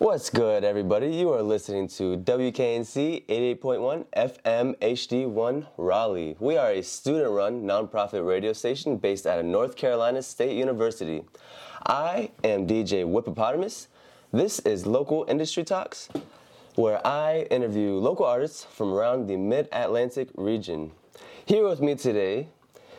What's good, everybody? You are listening to WKNC 88.1 FM HD1 Raleigh. We are a student run nonprofit radio station based out of North Carolina State University. I am DJ Whippopotamus. This is Local Industry Talks, where I interview local artists from around the mid Atlantic region. Here with me today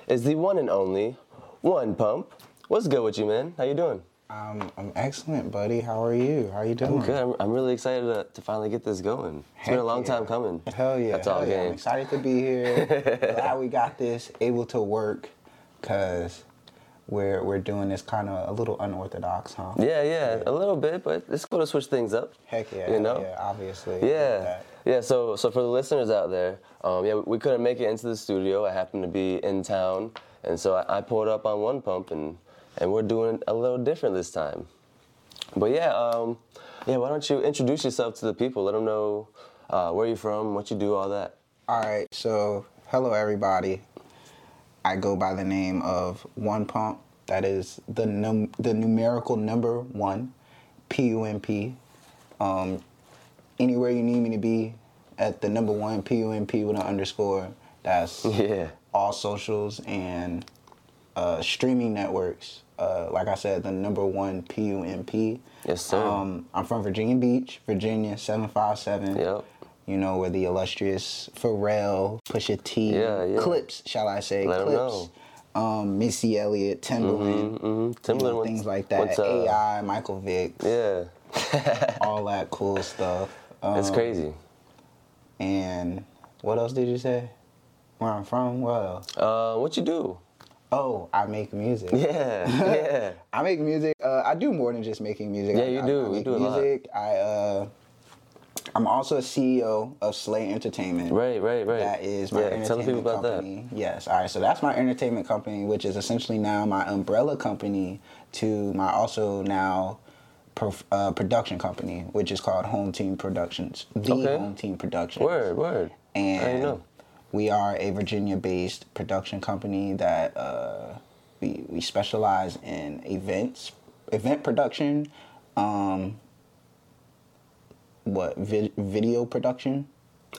is the one and only One Pump. What's good with you, man? How you doing? Um, I'm excellent, buddy. How are you? How are you doing? I'm good. I'm, I'm really excited to, to finally get this going. It's Heck been a long yeah. time coming. Hell yeah. That's all yeah. I'm game. excited to be here. Glad we got this able to work because we're, we're doing this kind of a little unorthodox, huh? Yeah, yeah, a little bit, but it's cool to switch things up. Heck yeah. You know? Yeah, obviously. Yeah, yeah. So, so for the listeners out there, um, yeah, we couldn't make it into the studio. I happened to be in town, and so I, I pulled up on one pump, and and we're doing it a little different this time. But yeah, um, yeah. Why don't you introduce yourself to the people? Let them know uh, where you're from, what you do, all that. All right, so hello everybody. I go by the name of One Pump. That is the num- the numerical number one, P U M P. Um, anywhere you need me to be, at the number one P U M P with an underscore. That's Yeah. all socials and uh, streaming networks. Uh, like I said, the number one P U M P. Yes, sir. Um, I'm from Virginia Beach, Virginia, seven five seven Yep. you know, where the illustrious Pharrell, Pusha T, Yeah, yeah. Clipse, shall I say, Let Clipse, um, Missy Elliott, Timbaland, Mm-hmm. you Timbaland, know, things like that, uh, AI, Michael Vick, Yeah, all that cool stuff. Um, it's crazy. And what else did you say? Where I'm from? What else? Uh, what you do? Oh, I make music. Yeah, yeah. I make music. Uh, I do more than just making music. Yeah, I- you do. I You make do a lot. music. I uh, I'm also a CEO of Slay Entertainment. Right, right, right. That is my yeah. entertainment Tell people about company. Yes. All right. So that's my entertainment company, which is essentially now my umbrella company to my also now prof- uh, production company, which is called Home Team Productions. The Okay. Home Team Productions. that. Word, word. I didn't know. We are a Virginia-based production company that uh, we we specialize in events, event production, um, what vi- video production,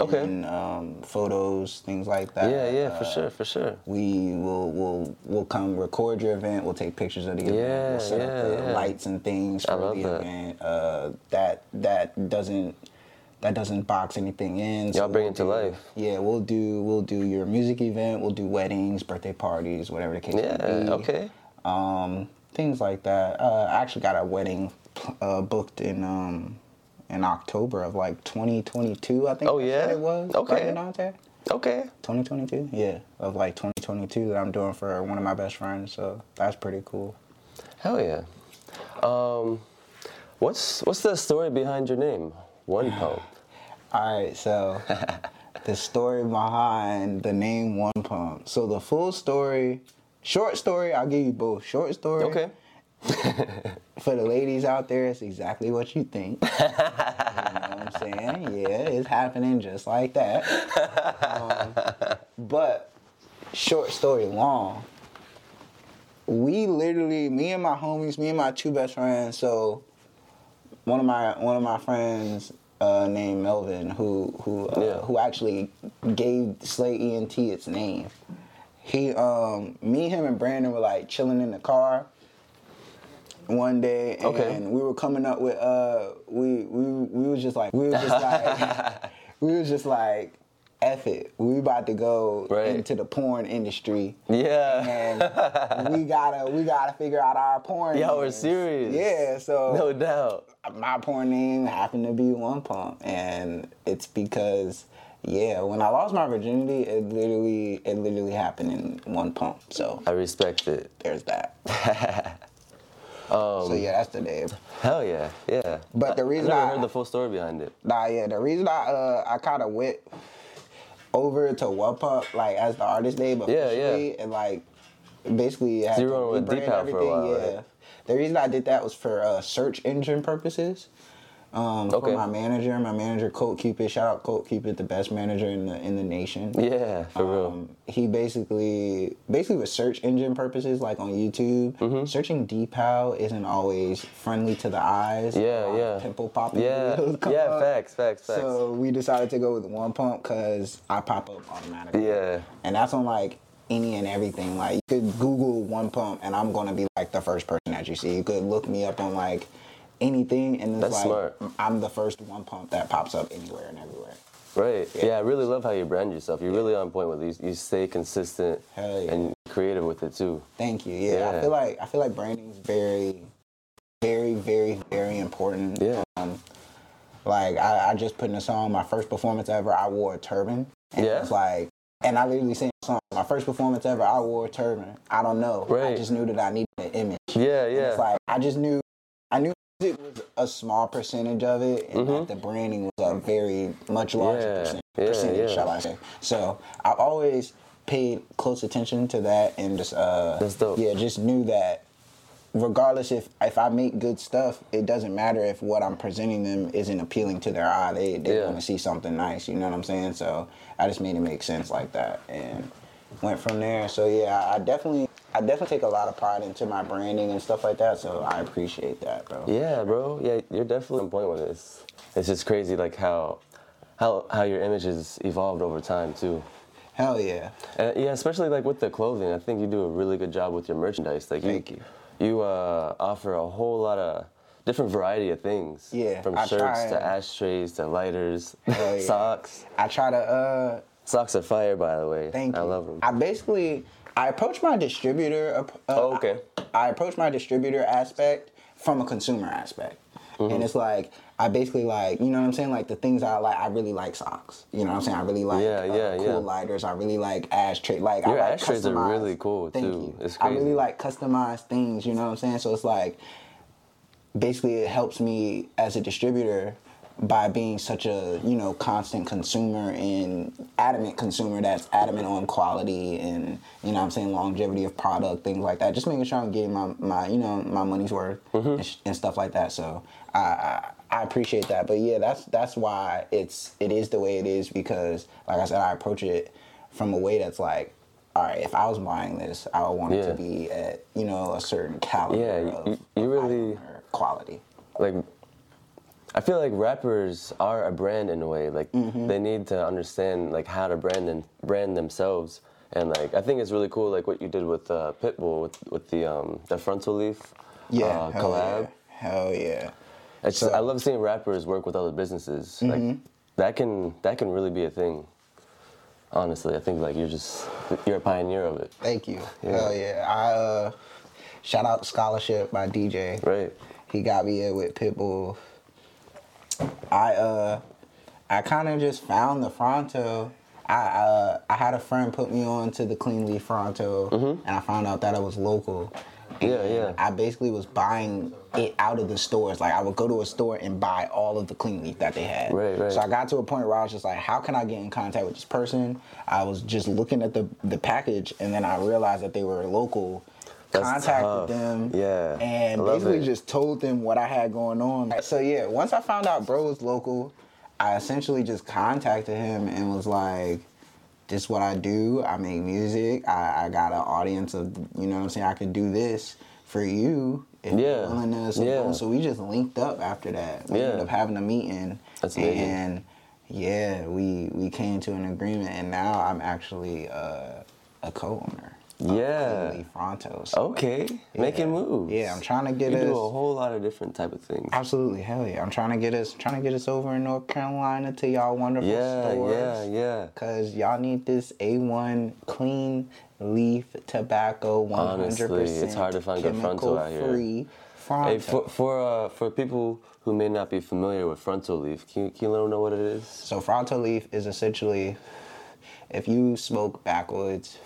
Okay. and um, photos, things like that. Yeah, yeah, for Uh, sure, for sure. We will will will come record your event. We'll take pictures of the event. Yeah, We'll set yeah, up the yeah. lights and things I for love the that. event. Uh, that that doesn't that doesn't box anything in. So Y'all bring we'll it to do- life. Yeah, we'll do we'll do your music event. We'll do weddings, birthday parties, whatever the case Yeah, may be. okay. Um, things like that. Uh, I actually got a wedding uh, booked in um in October of like 2022. I think. Oh, that's yeah? what it was. Okay. Right? Okay. 2022 yeah of like 2022 that i'm doing for one of my best friends so that's pretty cool Hell yeah. Um, what's what's the story behind your name? One pump. All right so the story behind the name one pump. So the full story short story i'll give you both. Short story Okay. for the ladies out there it's exactly what you think. You know what i'm saying? Yeah it's happening just like that. Um, but short story long. We literally me and my homies me and my two best friends so one of my one of my friends uh, named Melvin who who uh, Yeah. who actually gave Slay ENT its name. He um me him and Brandon were like chilling in the car one day and Okay. we were coming up with uh we we we was just like we was just like we was just like F it. We about to go Right. into the porn industry. Yeah. And we gotta we gotta figure out our porn. Y'all were serious. Yeah, so no doubt. my porn name happened to be One Pump, and it's because yeah, when I lost my virginity, it literally it literally happened in one pump. So I respect it. there's that. Um, so yeah, that's the name. Hell yeah, yeah. But the reason I never I- heard the full story behind it. Nah, yeah, the reason I uh I kind of went over to One like as the artist name Yeah, yeah. officially, and like basically had you to rebrand Deep Out for a everything. while, yeah. right? The reason I did that was for uh, search engine purposes. Um, Okay. For my manager, my manager Colt Cupid. Shout out Colt Cupid, the best manager in the in the nation. Yeah, for real. Um, he basically, basically with search engine purposes, like on YouTube, Mm-hmm. searching Deepal isn't always friendly to the eyes. Yeah, A lot of yeah. Pimple popping. Yeah, yeah, up. facts, facts, facts. So we decided to go with one pump because I pop up automatically. Yeah. And that's on like any and everything. Like you could Google one pump and I'm gonna be like the first person that you see. You could look me up on like anything and it's That's like smart. I'm the first one pump that pops up anywhere and everywhere. Right. Yeah. Yeah. I really love how you brand yourself. You're really on point with you. You stay consistent yeah. and creative with it too. Thank you. Yeah, I feel like I feel like branding is very, very, very, very important. Yeah. Um, like I, I just put in a song, my first performance ever, I wore a turban. And Yeah. It's like, and I literally sang a song, my first performance ever, I wore a turban. I don't know. Right. I just knew that I needed an image. Yeah, And yeah. It's like I just knew, I knew it was a small percentage of it, and that the branding was a very much larger Mm-hmm. Yeah, percent, yeah, percentage, yeah. shall I say? So I've always paid close attention to that, and just uh, yeah, just knew that regardless if if I make good stuff, it doesn't matter if what I'm presenting them isn't appealing to their eye. They they Yeah. want to see something nice. You know what I'm saying? So I just made it make sense like that, and went from there. So yeah, I definitely I definitely take a lot of pride into my branding and stuff like that. So I appreciate that, bro. Yeah, bro. Yeah, you're definitely on point with this. It's just crazy, like how, how, how your image has evolved over time too. Hell yeah. And yeah, especially like with the clothing, I think you do a really good job with your merchandise. Like Thank you. You uh, offer a whole lot of different variety of things. Yeah, From I shirts try to ashtrays to lighters, yeah. socks. I try to uh Socks are fire, by the way. Thank you. I love them. I basically I approach my distributor. Uh, Oh, okay. I, I approach my distributor aspect from a consumer aspect, Mm-hmm. and it's like I basically like you know what I'm saying. Like the things I like, I really like socks. You know what I'm saying. I really like Yeah, uh, yeah, cool yeah. lighters. I really like ashtray. Like Your I like ashtrays are really cool, Thank too. You. It's I really like customized things. You know what I'm saying. So it's like basically it helps me as a distributor by being such a you know constant consumer and adamant consumer that's adamant on quality and you know what I'm saying longevity of product things like that. Just making sure I'm getting my, my you know my money's worth mm-hmm. and, sh- and stuff like that. So I, I I appreciate that. But yeah that's that's why it's it is the way it is because like I said I approach it from a way that's like all right if I was buying this I would want it to be at you know a certain caliber Yeah, you- you really- quality. like I feel like rappers are a brand in a way. Like Mm-hmm. they need to understand like how to brand and brand themselves. And like I think it's really cool like what you did with uh, Pitbull with with the um the fronto leaf Yeah, uh, collab. yeah, hell yeah. It's So- I love seeing rappers work with other businesses. Mm-hmm. that can that can really be a thing. Honestly, I think like you're just you're a pioneer of it. Thank you. Yeah. Hell yeah. I uh, shout out scholarship by DJ. Right. He got me in with Pitbull. I uh, I kind of just found the Fronto. I uh, I had a friend put me on to the Clean Leaf Fronto, and I found out that it was local. Mm-hmm. Yeah, yeah. I basically was buying it out of the stores. Like I would go to a store and buy all of the clean leaf that they had. Right, right. So I got to a point where I was just like, how can I get in contact with this person? I was just looking at the the package and then I realized that they were local. That's contacted tough. them. Yeah, And basically it. just told them what I had going on. So yeah, once I found out bro was local, I essentially just contacted him and was like, this is what I do. I make music. I, I got an audience of, you know what I'm saying? I could do this for you if Yeah. you're willing to. So, Yeah. so we just linked up after that. We Yeah. ended up having a meeting. That's amazing. And yeah, we, we came to an agreement and now I'm actually uh, a co-owner. Yeah. Fronto. So, Okay, making yeah. moves. Yeah, I'm trying to get you us. do a whole lot of different type of things. Absolutely, hell yeah! I'm trying to get us, trying to get us over in North Carolina to y'all wonderful Yeah, stores. yeah, yeah. Cause y'all need this A1 clean leaf tobacco, 100% Honestly, it's hard to find good fronto out here. Free fronto. Hey, for for uh, for people who may not be familiar with fronto leaf, can you, can you let them know what it is? So fronto leaf is essentially, if you smoke backwoods,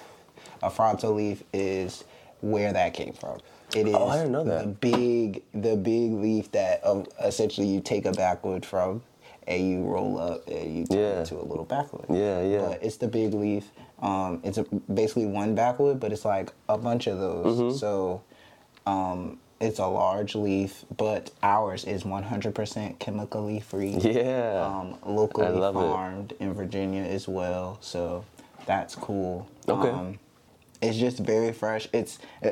a fronto leaf is where that came from. It is Oh, I didn't know that. the big, the big leaf that um, essentially you take a backwood from, and you roll up and you turn Yeah. it to a little backwood. Yeah, yeah. But it's the big leaf. Um, it's a, basically one backwood, but it's like a bunch of those. Mm-hmm. So um, it's a large leaf, but ours is 100% chemically free. Yeah. Um, locally love it. farmed in Virginia as well, so that's cool. Okay. Um, it's just very fresh. It's uh,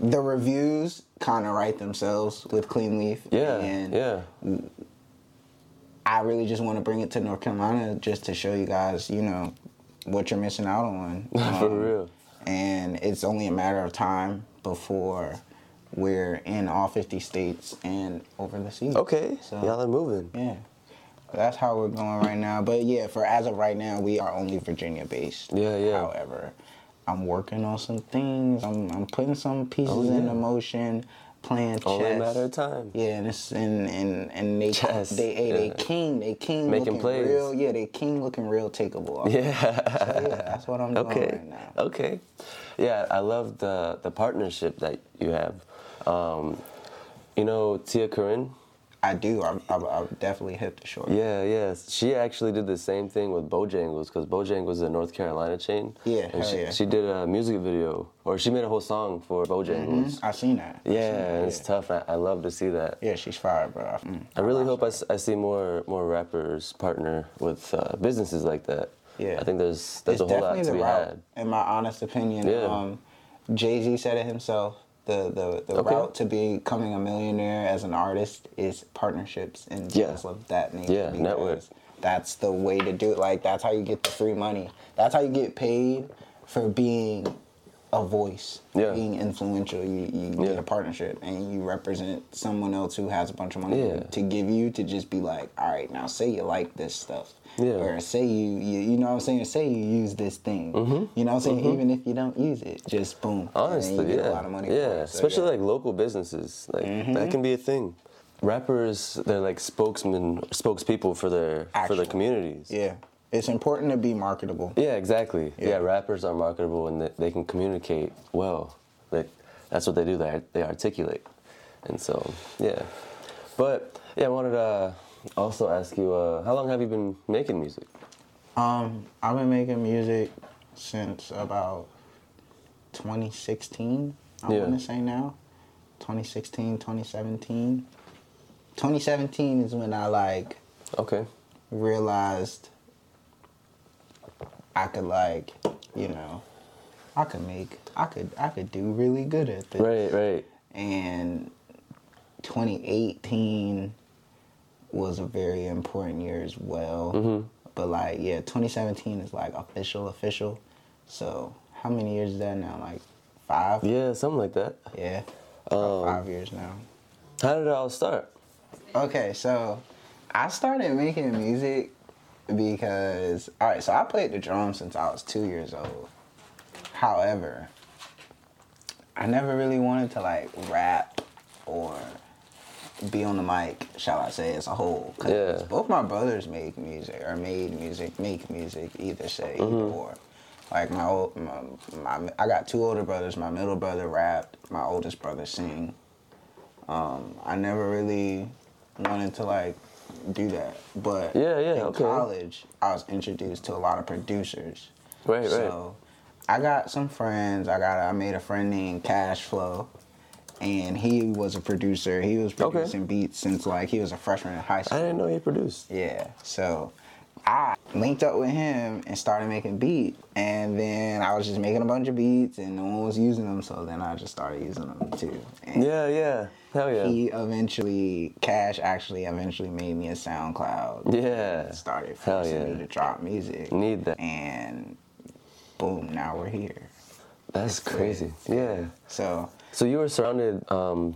the reviews kind of write themselves with Clean Leaf. Yeah. and yeah. I really just want to bring it to North Carolina just to show you guys, you know, what you're missing out on. For Um, real. And it's only a matter of time before we're in all 50 states and over the seas. Okay. So, Y'all are moving. yeah. That's how we're going right now. But yeah, for as of right now, we are only Virginia based. Yeah, yeah. However, I'm working on some things. I'm, I'm putting some pieces Oh, yeah. into motion, playing Only a chess. matter of time. Yeah, and it's and and and they Chess, they hey, they yeah. king they king Making looking plays. real yeah they king looking real takeable. Yeah. So, yeah, that's what I'm doing okay. right now. Okay. Yeah, I love the the partnership that you have. Um, you know, Tia Corine. I do. I'm, I, I definitely hit the short. Yeah, yeah. She actually did the same thing with Bojangles because Bojangles is a North Carolina chain. Yeah, and she, yeah. she did a music video, or she made a whole song for Bojangles. I seen that. I Yeah, seen that, and it's tough. I, I love to see that. Yeah, she's fire, bro. Mm. I really hope I see more more rappers partner with uh, businesses like that. Yeah. I think there's there's it's a whole lot to be route, had. in my honest opinion. Yeah. Um, Jay Z said it himself. The the, the Okay. route to becoming a millionaire as an artist is partnerships and Yeah. deals of that nature. Yeah, because network. That's the way to do it. Like that's how you get the free money. That's how you get paid for being a voice, Yeah. being influential. You you Yeah. get a partnership and you represent someone else who has a bunch of money Yeah. to give you to just be like, all right, now say you like this stuff. Yeah. Or say you, you you know what I'm saying, say you use this thing. You know what I'm saying? Even if you don't use it, just boom. and Mm-hmm. Honestly, you get yeah, a lot of money yeah. it. So, Especially like local businesses, like that can be a thing. Rappers, they're like spokesmen, spokespeople for their for their communities. Yeah. It's important to be marketable. Yeah, exactly. Yeah. Yeah. rappers are marketable and they, they can communicate well. Like that's what they do. They they articulate, and so yeah. But yeah, I wanted to also ask you, uh, how long have you been making music? Um, I've been making music since about 2016. I Yeah. want to say now, 2016, 2017. 2017 is when I like Okay. realized I could like, you know, I could make, I could, I could do really good at this. Right, right. And 2018 was a very important year as well. Mm-hmm. But like, yeah, 2017 is like official, official. So how many years is that now? Like five? Yeah, something like that. Yeah. About Um, five years now. How did it all start? Okay, so I started making music because all right, so I played the drums since I was two years old. However, I never really wanted to like rap or be on the mic, shall I say, as a whole. 'Cause Yeah. both my brothers make music or made music, make music, either say Mm-hmm. or. Like my old, my, my, I got two older brothers. My middle brother rapped. My oldest brother sing. Um, I never really wanted to like do that, but Yeah, yeah, in okay. college, I was introduced to a lot of producers. Right, right. So I got some friends. I got I made a friend named Cash Flow, and he was a producer. He was Okay. producing beats since like he was a freshman in high school. I didn't know he produced. Yeah. So I linked up with him and started making beats. And then I was just making a bunch of beats and no one was using them. So then I just started using them too. And Yeah, yeah. Hell yeah. he eventually, Cash actually eventually made me a SoundCloud. Yeah. Started Hell forcing yeah. me to drop music. Need that. And boom, now we're here. That's crazy. Yeah. So So you were surrounded, um,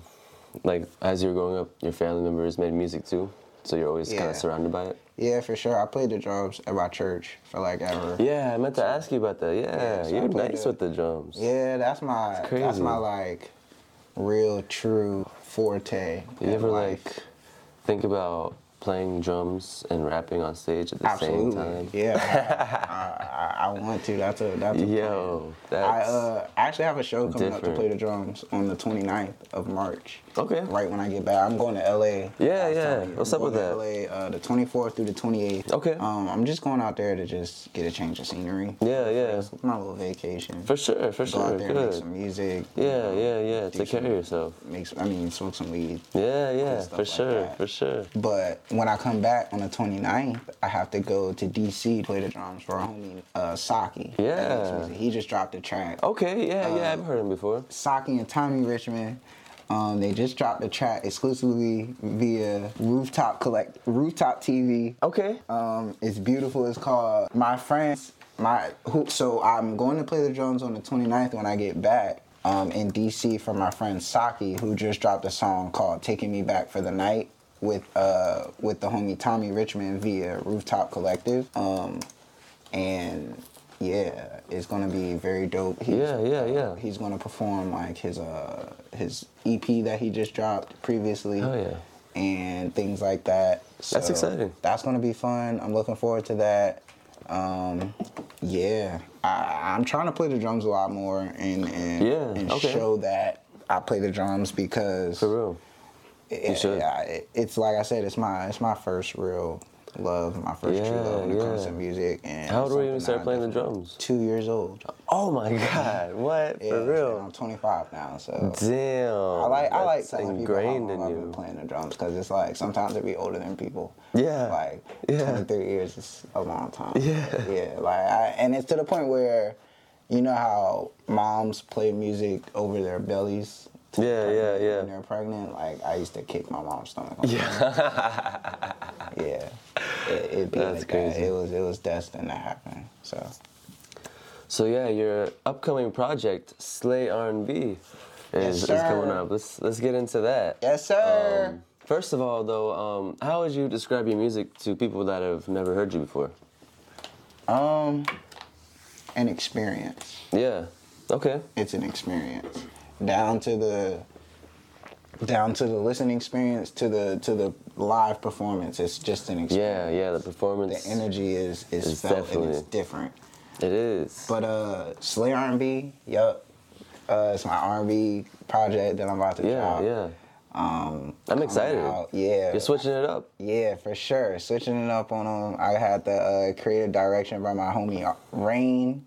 like as you were growing up, your family members made music too. So you're always kind of surrounded by it. yeah, for sure. I played the drums at my church for like ever. Yeah, I meant to ask you about that. Yeah, Yeah, so you're nice the- with the drums. Yeah, that's my that's my like real true forte. You ever life. like think about playing drums and rapping on stage at the Absolutely. same time? Yeah. I, I, I want to. That's a that's a Yo, plan. I that's uh, actually have a show coming up to play the drums on the 29th of March. Okay. Right when I get back, I'm going to LA. Yeah, yeah. What's up with to LA uh, the 24th through the 28th. Okay. Um, I'm just going out there to just get a change of scenery. Yeah, yeah. It's my little vacation. For sure, for Go sure. out there and make some music. you Yeah, know, yeah, yeah. Take care of yourself. Make some, I mean, smoke some weed. Yeah, yeah, for sure, that. for sure. But when I come back on the 29th, I have to go to DC to play the drums for a homie, uh, Saki. Yeah. He just dropped a track. Okay, yeah, Uh, yeah, I've heard him before. Saki and Tommy Richmond. Um, they just dropped a track exclusively via Rooftop Collect Rooftop TV. Okay. Um, it's beautiful. It's called My Friends. My who, so I'm going to play the drums on the 29th when I get back um, in DC for my friend Saki, who just dropped a song called "Taking Me Back for the Night" with uh, with the homie Tommy Richmond via Rooftop Collective. Um, and yeah, it's gonna be very dope. He's, Yeah, yeah, yeah. He's gonna perform like his uh his EP that he just dropped previously. Hell yeah. And things like that. That's exciting. That's gonna be fun. I'm looking forward to that. Um, yeah, I, I'm trying to play the drums a lot more and and, Yeah, and okay. show that I play the drums because For real. It, should. it- it's like I said, it's my it's my first real love, my first true love when it comes to music. And How old were you when you started playing the drums? Two years old. Oh my God! What Yeah, for real? I'm 25 now, so Damn. I like I like telling people how ingrained long I've been playing the drums because it's like sometimes it be older than people. Yeah. Like Yeah. 23 years is a long time. Yeah. Yeah. Like I, and it's to the point where, you know how moms play music over their bellies. To be Yeah, yeah, yeah. When they're pregnant, like I used to kick my mom's stomach. Yeah. Yeah. It, it That's like crazy. that. It was it was destined to happen. So. So yeah, your upcoming project, Slay R&B, is, Yes, is coming up. Let's let's get into that. Yes, sir. Um, first of all, though, um, how would you describe your music to people that have never heard you before? Um, an experience. Yeah. Okay. it's an experience down to the down to the listening experience to the to the live performance it's just an experience Yeah, yeah. The performance. the energy is is It's felt and definitely- it's different It is. but uh slay r&b yup uh it's my r&b project that i'm about to yeah, drop yeah. um I'm excited. out. yeah You're switching it up. yeah, for sure. Switching it up on them. I had the uh, creative direction by my homie uh, Rain,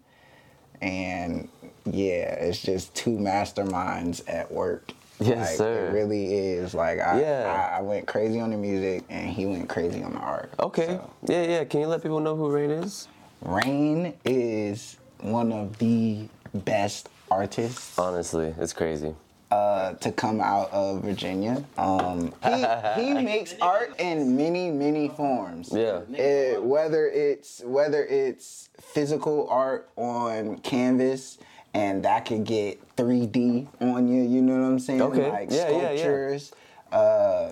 and yeah, it's just two masterminds at work. Yes, like, sir. It really is. Like I, Yeah. I, I went crazy on the music, and he went crazy on the art. Okay. So, Yeah, yeah. Can you let people know who Rain is? Rain is one of the best artists Honestly, it's crazy. uh, to come out of Virginia. Um, he, he makes art in many, many forms. Yeah. It- whether it's whether it's physical art on canvas and that could get 3D on you, you know what I'm saying? Okay. Like Yeah, yeah, yeah. sculptures, uh,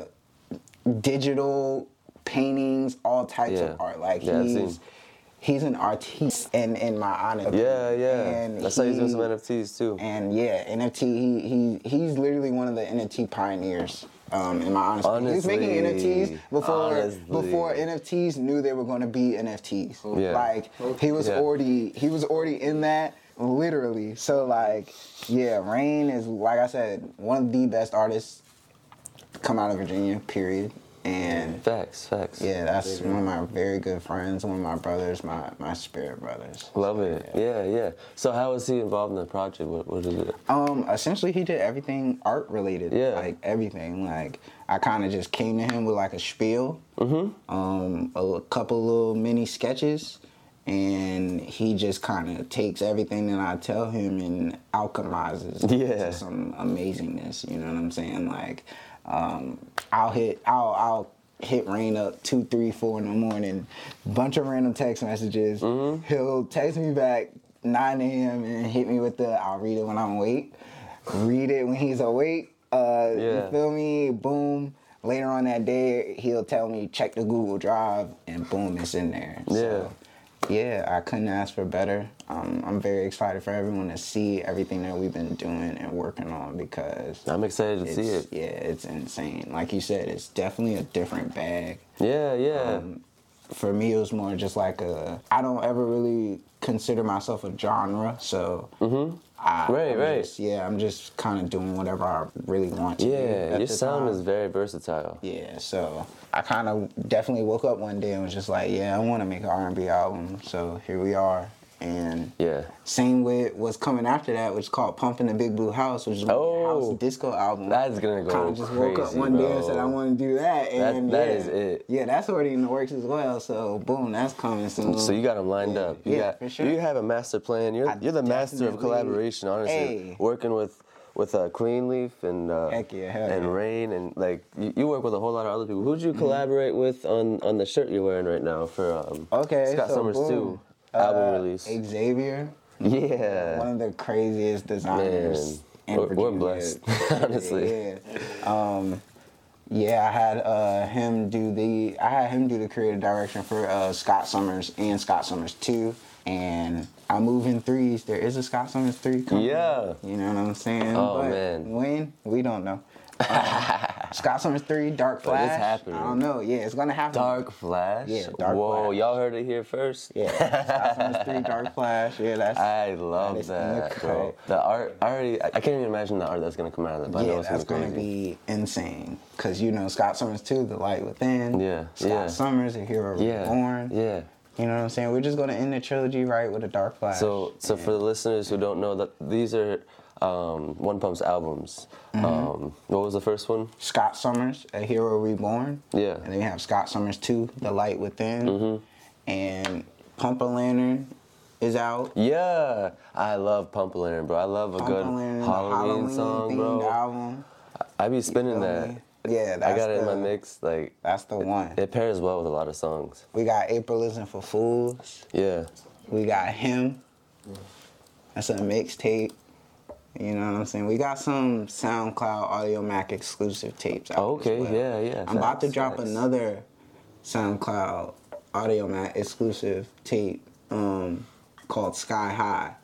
digital paintings, all types Yeah. of art. Like Yeah, he's he's an artiste in in my honest Yeah, opinion. yeah. And I saw he's doing some NFTs too. and yeah, NFT. He, he he's literally one of the NFT pioneers. Um, in my honest, opinion. he was making NFTs before honestly. before NFTs knew they were going to be NFTs. Yeah. Like he was Yeah. already he was already in that literally. So like yeah, Rain is like I said one of the best artists come out of Virginia. Period. And Facts, facts. yeah, that's one of my very good friends, one of my brothers, my my spirit brothers. Love it. Yeah, yeah. So how was he involved in the project? What, what is it? Um, essentially, he did everything art related. Yeah. Like everything. Like I kind of just came to him with like a spiel, mm-hmm. um, a couple little mini sketches, and he just kind of takes everything that I tell him and alchemizes it Yeah. to some amazingness. You know what I'm saying? Like, um, I'll hit, I'll, I'll hit Rain up two, three, four in the morning, bunch of random text messages. Mm-hmm. He'll text me back 9 a.m. and hit me with the I'll read it when I'm awake. Read it when he's awake. Uh, Yeah. You feel me? Boom. Later on that day, he'll tell me check the Google Drive, and boom, it's in there. So, yeah, I couldn't ask for better. Um, I'm very excited for everyone to see everything that we've been doing and working on because I'm excited to see it. yeah, it's insane. Like you said, it's definitely a different bag. Yeah, yeah. Um, for me, it was more just like a. I don't ever really consider myself a genre, so. Mm-hmm. I, Right, I'm right. just- yeah, I'm just kind of doing whatever I really want to. yeah, your sound time. is very versatile. Yeah, so I kind of definitely woke up one day and was just like, yeah, I want to make an R&B album. So here we are. And Yeah. same with what's coming after that, which is called Pumping the Big Blue House, which is my Oh, house disco album. that's gonna go Kind of just woke up one day and said. I want to do that. That- And that yeah, is it. Yeah, that's already in the works as well. So boom, that's coming soon. So you got them lined Yeah, up. You yeah, got for sure. you have a master plan. You're I you're the master of collaboration, honestly. Hey. Working with with uh, Clean Leaf and uh, yeah, and yeah. Rain and like you, you work with a whole lot of other people. Who'd you Mm-hmm. collaborate with on on the shirt you're wearing right now for um, okay, Scott so Summers boom. two album Uh, release? Xavier, Yeah. one of the craziest designers. Man, in we're- we're blessed, honestly. Yeah. Um, yeah, I had uh, him do the I had him do the creative direction for uh, Scott Summers and Scott Summers two, and I move in threes. There is a Scott Summers three coming. Yeah. You know what I'm saying? Oh, But man. when we don't know. Scott Summers three, Dark But it's Flash. happening. I don't know. Yeah, it's gonna happen. Dark Flash. Yeah, Dark Whoa, Flash. y'all heard it here first. Yeah, Scott Summers three, Dark Flash. Yeah, that's. I love the that, bro. The art, I already, I can't even imagine the art that's gonna come out of that. But I know yeah, it's that's gonna gonna be insane. Cause you know Scott Summers too, The Light Within. Yeah, Scott yeah. Summers, A Hero Yeah, Reborn. yeah. You know what I'm saying? We're just gonna end the trilogy right with a Dark Flash. So, so for the listeners who don't know, that these are um, One Pump's albums. Mm-hmm. Um, what was the first one? Scott Summers, A Hero Reborn. Yeah. And then we have Scott Summers 2, The Light Within. Mm-hmm. And Pump a Lantern is out. Yeah, I love Pump a Lantern, bro. I love a good the Halloween, song, bro. album. I be spinning feel that. me? Yeah, I got it in my mix. Like That's the one. it pairs well with a lot of songs. We got April Isn't for Fools. Yeah. We got him. That's a mixtape. You know what I'm saying? We got some SoundCloud Audiomack exclusive tapes out. Okay, well. yeah, yeah, I'm about to drop facts. another SoundCloud Audiomack exclusive tape um, called Sky High.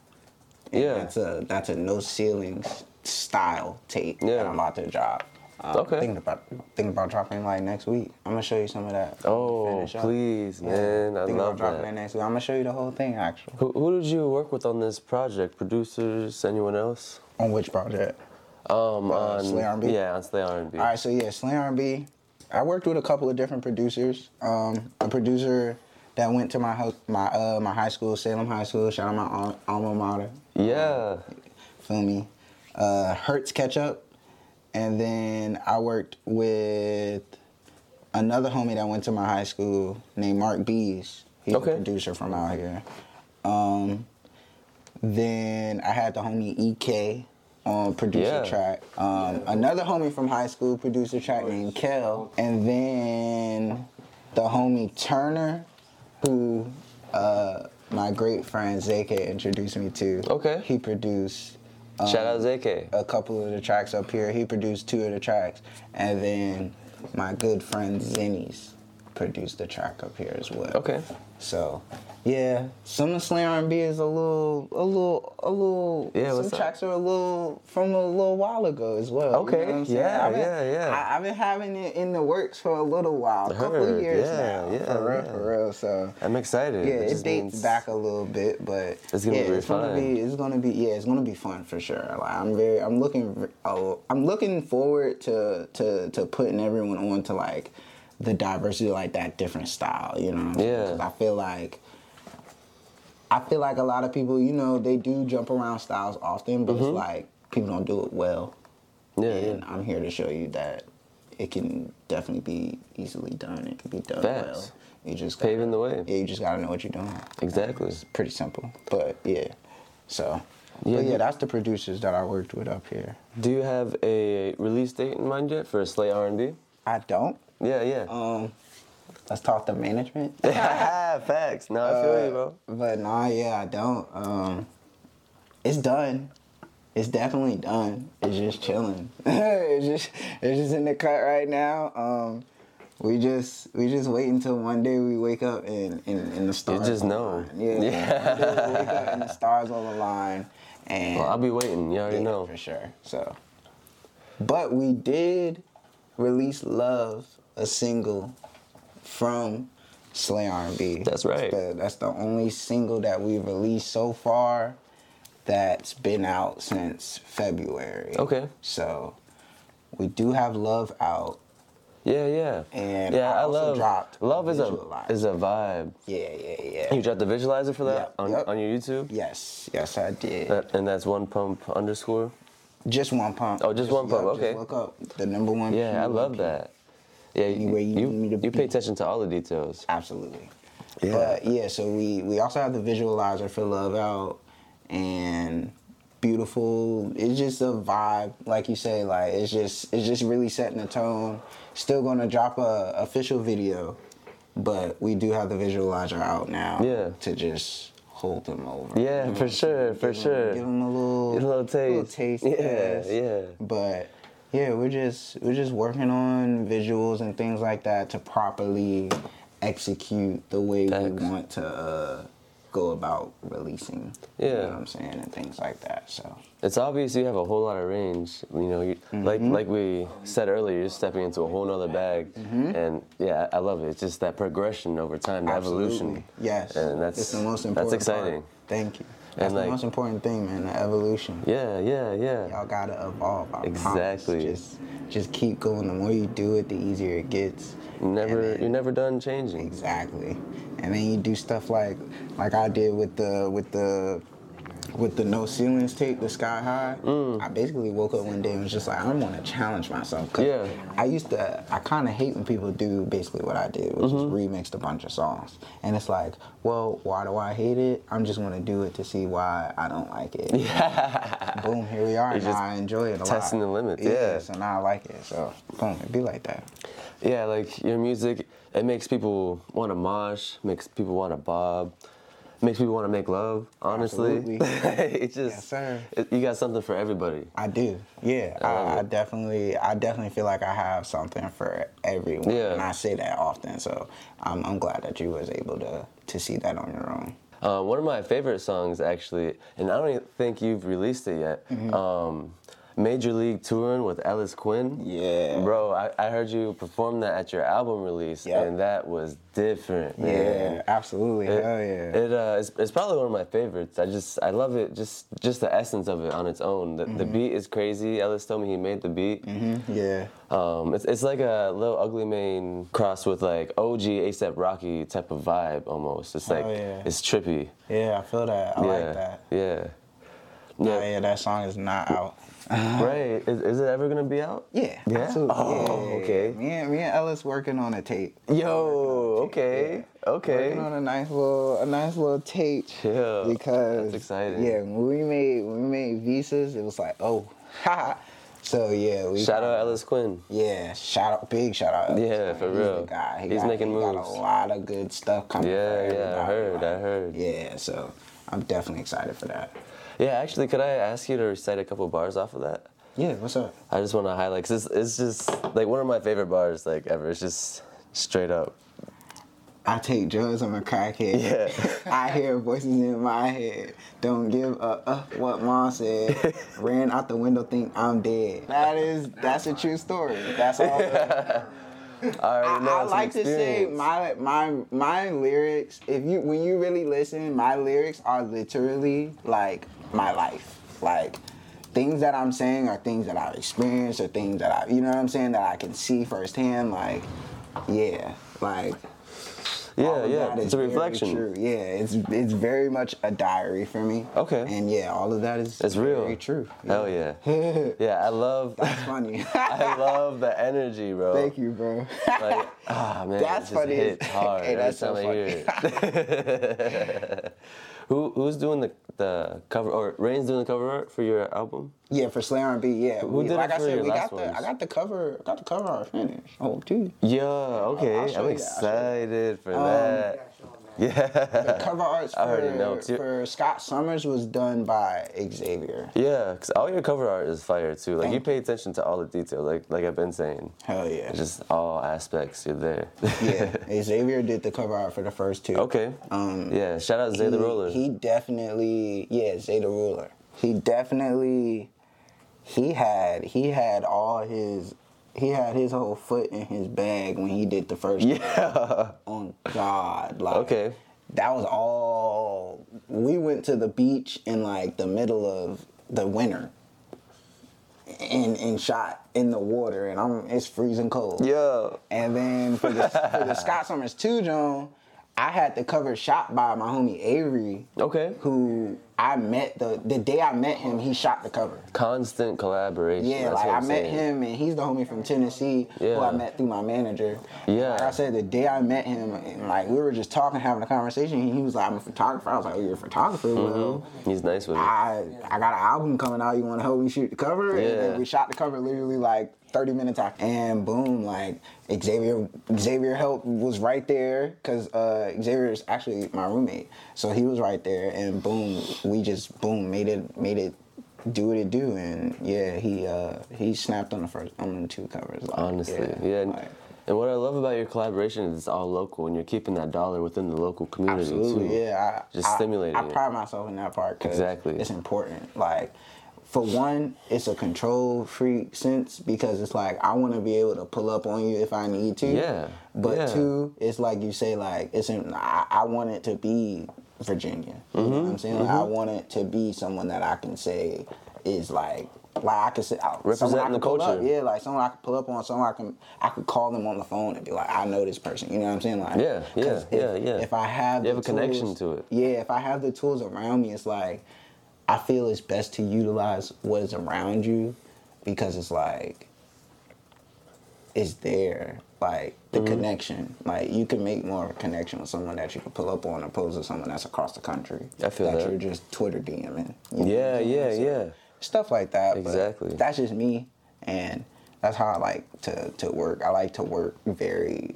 And Yeah. That's a that's a no ceilings style tape Yeah. that I'm about to drop. Um, Okay. Thinking about thinking about dropping like next week. I'm gonna show you some of that. Oh, please, Yeah. man. I Thinking love about dropping that. that next week. I'm gonna show you the whole thing actually. Who, who did you work with on this project? Producers? Anyone else? On which project? Um, on Slay R&B? Yeah, on Slay R&B. All right, so yeah, Slay R&B. I worked with a couple of different producers. Um, a producer that went to my ho- my uh, my high school, Salem High School. Shout out my al- alma mater. Yeah. Feel me? Uh, Hertz Ketchup, and then I worked with another homie that went to my high school named Mark Bees. He's Okay. a producer from out here. Um, then I had the homie EK on producer Yeah. track. Um, Another homie from high school producer track named Kel, and then the homie Turner, who uh, my great friend Zake introduced me to. Okay. He produced Shout out um, ZK. a couple of the tracks up here. He produced two of the tracks, and then my good friend Zennies produced the track up here as well. Okay. So, yeah, some of Slay R&B is a little, a little, a little. Yeah, some what's up? tracks are a little from a little while ago as well. you know Okay, I'm saying? yeah, been- yeah, yeah. I, I've been having it in the works for a little while, a couple of years yeah, now. yeah, for real, yeah. for real. So. I'm excited. Yeah, It it dates back a little bit, but It's gonna yeah, be it's gonna fun. be it's gonna be yeah, it's gonna be fun for sure. Like I'm very I'm looking oh, I'm looking forward to to to putting everyone on to like the diversity like that different style, you know. what I'm saying? I feel like I feel like a lot of people, you know, they do jump around styles often, but it's like people don't do it well. Mm-hmm. Yeah, and yeah. I'm here to show you that it can definitely be easily done. It can be done Facts. well. You just gotta- Paving the way. Yeah, you just gotta know what you're doing. Exactly. It's pretty simple, but yeah. So, Yeah, yeah, yeah, that's the producers that I worked with up here. Do you have a release date in mind yet for a Slay R&B? I don't. Yeah, yeah. Um, let's talk to management. Facts. No, I feel you, bro. But nah, yeah, I don't. Um, it's done. It's definitely done. It's just chilling. it's just it's just in the cut right now. Um, We just we just wait until one day we wake up and and, and the stars. You just know. Yeah. Yeah. One day we wake up and the stars will align. And Well, I'll be waiting. You already yeah, know. for sure. So, but we did release "Love," a single from Slay R&B. That's right. That's the, that's the only single that we've released so far that's been out since February. Okay. So we do have "Love" out. Yeah, yeah. And yeah, I I, also love dropped love is a is a vibe. Yeah, yeah, yeah. You dropped the visualizer for that Yep, on, yep. on your YouTube. Yes, yes, I did. That, and that's one pump underscore. just one pump. Oh, just one pump, yeah, okay. Just look up the number one. Yeah, I P1P. love that. Yeah, you, Anywhere you you, need me to you pay attention to all the details. Absolutely. Yeah. But yeah, so we we also have the visualizer for Love Out and beautiful. It's just a vibe, like you say. Like it's just it's just really setting the tone. Still gonna drop a official video, but we do have the visualizer out now. Yeah. To just hold them over. Yeah, You know for mm-hmm. sure, for Give sure. Give them a little, a little taste. taste. Yeah, yeah. But yeah, we're just we're just working on visuals and things like that to properly execute the way we Facts. want to uh, go about releasing. You Yeah. know what I'm saying and things like that. So It's obvious you have a whole lot of range. You know, you, Mm-hmm. like like we said earlier, you're stepping into a whole nother bag, Mm-hmm. and yeah, I love it. It's just that progression over time, the evolution. Yes. and that's it's the most important. That's exciting. part. Thank you. That's And, the like- most important thing, man. The evolution. Yeah, yeah, yeah. Y'all gotta evolve. I promise. Exactly. Just just keep going. The more you do it, the easier it gets. Never, then- you're never done changing. Exactly. And then you do stuff like like I did with the with the with the no ceilings tape, the sky high. Mm. I basically woke up one day and was just like, I want to challenge myself. 'Cause Yeah. I used to, I kind of hate when people do basically what I did, which Mm-hmm. is remixed a bunch of songs. And it's like, well, why do I hate it? I'm just going to do it to see why I don't like it. Yeah. Boom, here we are. You're now I enjoy it a lot. testing the limits, yeah. So now I like it. So boom, it be like that. Yeah, like your music, it makes people want to mosh, makes people want to bob, makes me want to make love. Honestly, it's just Yes, it- you got something for everybody. I do. Yeah, I I, I definitely, I definitely feel like I have something for everyone, Yeah. and I say that often. So I'm, I'm glad that you was able to to see that on your own. Uh, one of my favorite songs, actually, and I don't think you've released it yet. Mm-hmm. Um, Major League Touring with Ellis Quinn. Yeah. Bro, I, I heard you perform that at your album release, Yep. and that was different, Man. Yeah, absolutely. It, Hell yeah. It uh, it's, it's probably one of my favorites. I just I love it. Just just the essence of it on its own. The, the beat is crazy. Ellis told me he made the beat. Mhm, yeah. Um, it's, it's like a Lil Ugly Mane cross with like OG ASAP Rocky type of vibe almost. It's like yeah. it's trippy. Yeah, I feel that. I yeah, like that. yeah, Yeah. yeah. yeah, that song is not out. Right? Is, is it ever gonna be out? Yeah, Yeah? absolutely. Oh, yeah, yeah, yeah. okay. Me and me and Ellis working on a tape. Yo, okay, okay. Working on a nice little a nice little tape. Chill. Because That's exciting. Yeah, when we made when we made visas, it was like, oh, ha. So yeah, we Shout out Ellis Quinn. Yeah, shout out, big shout out. Ellis, Yeah, man. for He's real. The guy. He He's got, making he Got a lot of good stuff coming. Yeah, yeah, I heard, I heard. Yeah, so I'm definitely excited for that. Yeah, actually, could I ask you to recite a couple bars off of that? Yeah, what's up? I just want to highlight because it's, it's just like one of my favorite bars like ever. It's just straight up. I take drugs, I'm a crackhead. Yeah. I hear voices in my head. Don't give a uh, what mom said. Ran out the window, think I'm dead. That is that's a true story. That's all. Already I, I like to say my my my lyrics. If you when you really listen, my lyrics are literally like my life. Like things that I'm saying are things that I've experienced or things that I you know what I'm saying that I can see firsthand. Like yeah, like yeah, yeah. It's a reflection. true. Yeah, it's it's very much a diary for me. Okay. And yeah, all of that is It's real. very true. Hell yeah. yeah, I love. That's funny. I love the energy, bro. Thank you, bro. Like, ah man, That's funny. hits hard Hey, that's so time I hear it. Who who's doing the the cover or Rain's doing the cover art for your album? Yeah, for Slay R&B, yeah. Who did it like I for said, your we last got the ones? I got the cover I got the cover art finished. Oh, too. Yeah, okay. I'll show I'm you that, I'll show you. excited for Um, that. Yeah. The cover arts already for, know, 'cause you're- for Scott Summers was done by Xavier. Yeah, because all your cover art is fire too. Like you pay attention to all the detail, like like I've been saying. Hell yeah. Just all aspects. You're there. yeah, Xavier did the cover art for the first two. okay. Um, yeah. Shout out Zay the he- Roller. He definitely, yeah, Zay the Ruler. He definitely, he had he had all his he had his whole foot in his bag when he did the first. yeah. On God, like Okay. that was all. We went to the beach in like the middle of the winter. And, and shot in the water, and I'm it's freezing cold. Yeah. And then for the for the Scott Summers 2 Joan, I had the cover shot by my homie Avery, Okay. who I met the the day I met him, he shot the cover. Constant collaboration. Yeah, like I met saying. him and he's the homie from Tennessee who I met through my manager. Yeah. Like I said, the day I met him, and like we were just talking, having a conversation, and he was like, I'm a photographer. I was like, Oh, you're a photographer? Mm-hmm. Well, He's nice with it. I I got an album coming out. You want to help me shoot the cover? And Yeah. then we shot the cover literally like 30 minutes after. And boom, like Xavier Xavier help was right there because uh, Xavier is actually my roommate, so he was right there. And boom, we just boom made it made it do what it do. And yeah, he uh, he snapped on the first on the two covers. Like, Honestly, yeah. and, like, and what I love about your collaboration is it's all local, and you're keeping that dollar within the local community Absolutely, too. yeah. I, Just I- stimulating I, it. pride myself in that part. 'cause Exactly. It's important. Like, for one, it's a control freak sense because it's like I want to be able to pull up on you if I need to. Yeah, But yeah. two, it's like you say, like it's in, I, I want it to be Virginia. You know Mm-hmm, what I'm saying? Like, I want it to be someone that I can say is like. Like I could say, someone I Representing the pull up, culture. yeah, like someone I could pull up on, someone I can, I could call them on the phone and be like, I know this person, you know what I'm saying? Like, Yeah, yeah, if, yeah, yeah. If I have, You have a connection to it. Yeah, if I have the tools around me, it's like I feel it's best to utilize what is around you because it's like it's there. Like the Mm-hmm. connection, like you can make more of a connection with someone that you can pull up on, opposed to someone that's across the country. I feel that. you're just Twitter DMing. you know Yeah, yeah, So, yeah. Stuff like that. but Exactly. that's just me, and that's how I like to to work. I like to work very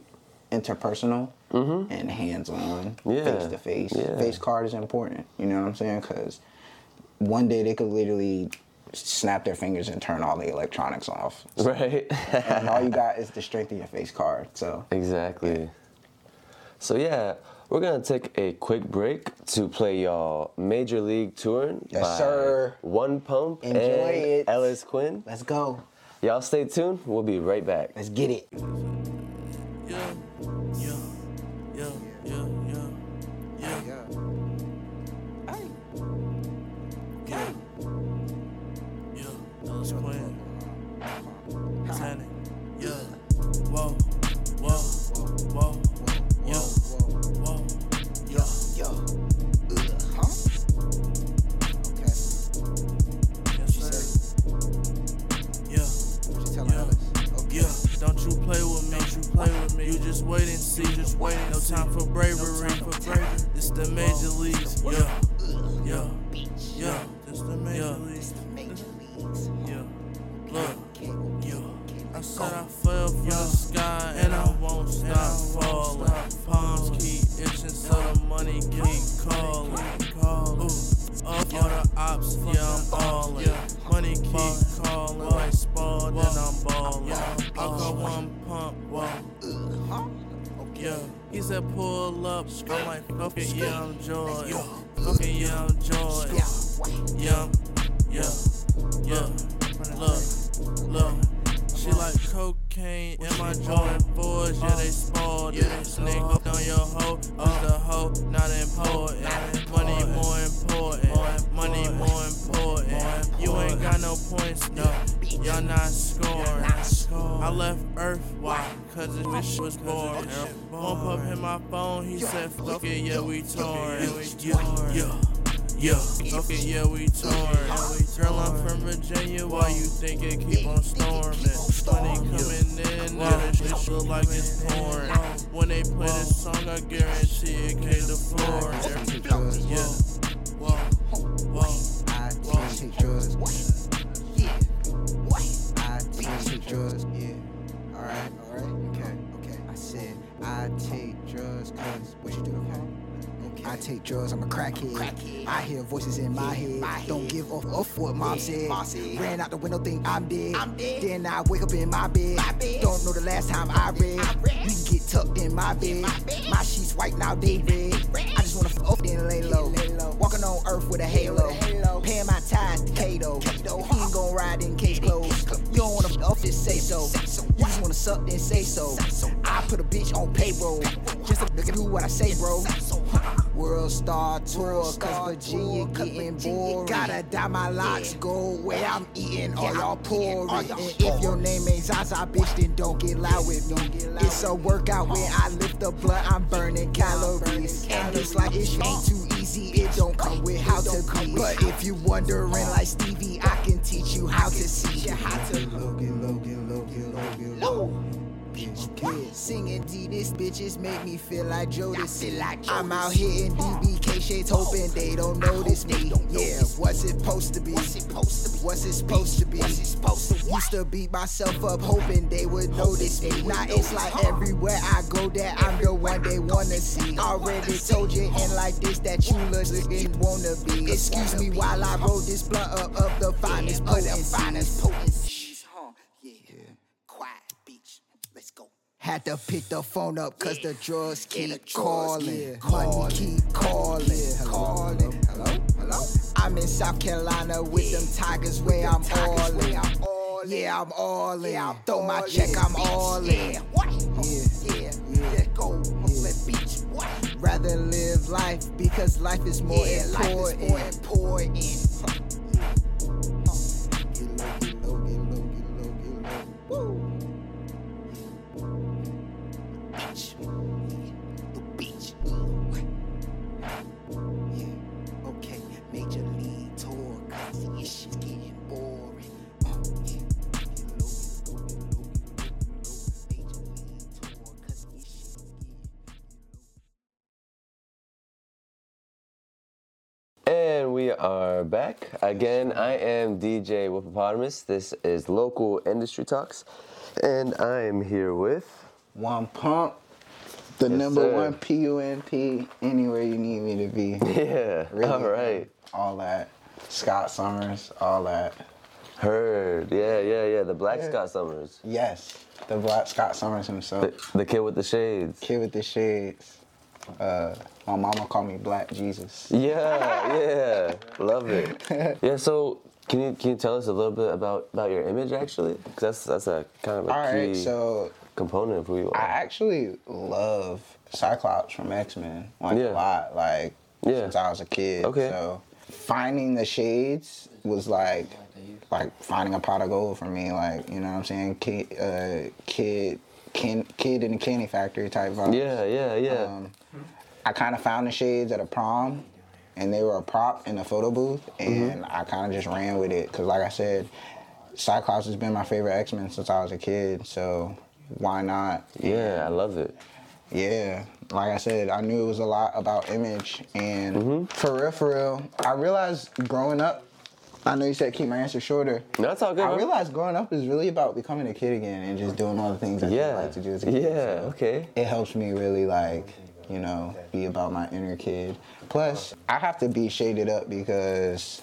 interpersonal and hands on, Mm-hmm. Face to face. Face card is important. You know what I'm saying? Because one day they could literally snap their fingers and turn all the electronics off. Right. and all you got is the strength of your face card. So Exactly. So yeah, we're gonna take a quick break to play y'all Major League Touring Yes, by sir. One Pump Enjoy and it. Ellis Quinn. let's go. Y'all stay tuned. We'll be right back. Let's get it. Yeah, yeah, just wait and see, just wait. No time for bravery, No for bravery. It's the major leagues. Yeah, yeah, yeah. This the major leagues. Yeah, look, yeah. I said I fell from the sky and I won't stop falling. Palms keep itching, so the money keep calling. Ooh, up all the ops, yeah, I'm ballin'. Money keep Yeah, he said pull up. I'm like, fuck it, yeah, I'm joy. Fuck it, yeah, I'm. Yeah, yeah, yeah. Look, look. She like cocaine in my Jordan 4s, yeah, they spoiled it. Snake hooked on your hoe, off the hoe, not important. Money more important, money more important. You ain't got no points, no, y'all not scoring. I left Earth, why? cause this bitch was born. Pump up in my phone, he said, fuck it, yeah, we torn. Yeah, yeah. Yeah, fuck it, yeah, we torn. Girl, I'm from Virginia, why you think it keep on storming? Money coming in, now this bitch look like it's pouring. When they play this song, I guarantee it came to floor. Yeah, whoa, whoa, whoa. drugs. Yeah. Alright, alright. I take drugs cause what you do, okay? I take drugs, I'm a crackhead. I'm crackhead. I hear voices in my head. My head. Don't give off up what mom said. said. Ran out the window, think I'm dead. I'm dead. Then I wake up in my bed. my bed. Don't know the last time I read. I read. You get tucked in my bed. In my, bed. my sheets white now, they red. red just wanna f up then lay low. Walking on earth with a halo. Paying my tithes to Kato. He ain't gon' ride in case closed. You don't wanna f up, just say so. You just wanna suck, then say so. I put a bitch on payroll. Just to look at do what I say, bro. World Star Tour, cause Virginia getting boring. Gotta dye my locks, go where I'm eating all y'all pouring. And if your name ain't Zaza, bitch, then don't get loud with me. It's a workout when I lift the blood, I'm burning calories. And it's like it ain't too easy, it don't come with how to be. But if you wondering like Stevie, I can teach you how to see. How to Logan, Logan, Logan, Logan, Logan. Okay. Singing D, this bitches make me feel like Jodeci. I'm out here in DBK shades, oh. hoping they don't notice me. Yeah, what's it supposed to be? What's it supposed to be? Supposed to? Used to beat myself up, hoping they would notice me. Now it's like everywhere I go, that I'm the one they wanna see. Already told you, and like this, that you looking wanna be. Excuse me while I roll this blunt up of the finest potency. Quiet beach. Let's. Had to pick the phone up cause the drugs keep calling. Money keep calling. Calling. Hello? Hello? I'm in South Carolina with them tigers where I'm all where I'm all in. Yeah, I'm all in. Throw my check, I'm all in. Yeah, yeah, yeah. Go, let beach. Rather live life because life is more important. Woo. beach. Issues getting And we are back again. I am DJ Whoopopotamus. This is Local Industry Talks, and I am here with. One pump. The Yes, number sir. one PUMP anywhere you need me to be. Yeah. Really, All right. All that. Scott Summers, all that. Heard. Yeah, yeah, yeah. The Black Yeah. Scott Summers. Yes, the black Scott Summers himself. The, the kid with the shades. Kid with the shades. Uh, my mama called me Black Jesus. Yeah, yeah. Love it. Yeah. So, can you can you tell us a little bit about about your image actually? Because that's that's a kind of a All key right, so component of who you are. I actually love Cyclops from X Men like Yeah. a lot, like Yeah. since I was a kid. Okay. So finding the shades was like like finding a pot of gold for me. Like you know what I'm saying? Kid, uh, kid, kid in the candy factory type vibe. Yeah, yeah, yeah. Um, I kind of found the shades at a prom, and they were a prop in the photo booth, Mm-hmm. and I kind of just ran with it because, like I said, Cyclops has been my favorite X Men since I was a kid. So why not? yeah, I love it. Yeah, like I said, I knew it was a lot about image, and Mm-hmm. for real, for real, I realized growing up. I know you said keep my answer shorter. No, that's all good. I realized growing up is really about becoming a kid again and just doing all the things that you Yeah. like to do as a kid. Yeah. So Okay. It helps me really like, you know, be about my inner kid. Plus, I have to be shaded up because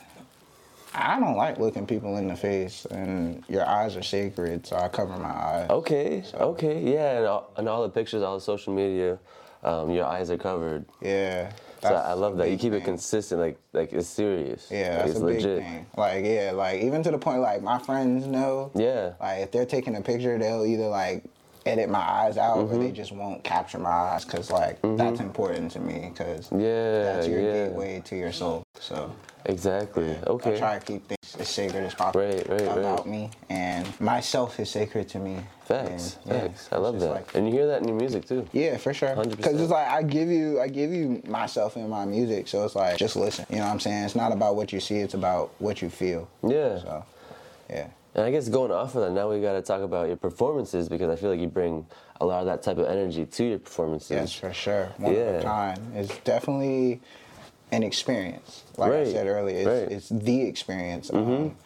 I don't like looking people in the face, and your eyes are sacred, so I cover my eyes. Okay. Okay. Yeah, and all, and all the pictures, all the social media, um, your eyes are covered. Yeah. So I love that. You keep it consistent, like like it's serious. Yeah, like, that's it's a big legit. thing. Like, yeah, like even to the point like my friends know. Yeah. Like if they're taking a picture, they'll either like edit my eyes out or Mm-hmm. they just won't capture my eyes because like that's important to me because Yeah, that's your yeah. gateway to your soul. So Exactly. Okay. I try to keep as sacred as possible Right, right, about right. me, and myself is sacred to me. Facts. And, yeah, Facts. I love that. like- and you hear that in your music too. yeah, for sure. 100%. Because it's like I give you, I give you myself in my music, so it's like just listen. You know what I'm saying? It's not about what you see; it's about what you feel. Yeah. So, yeah. And I guess going off of that, now we got to talk about your performances because I feel like you bring a lot of that type of energy to your performances. Yes, for sure. One Yeah. of a kind. It's definitely an experience. Like Right, I said earlier, it's, right. Mm-hmm. it's the experience. Um,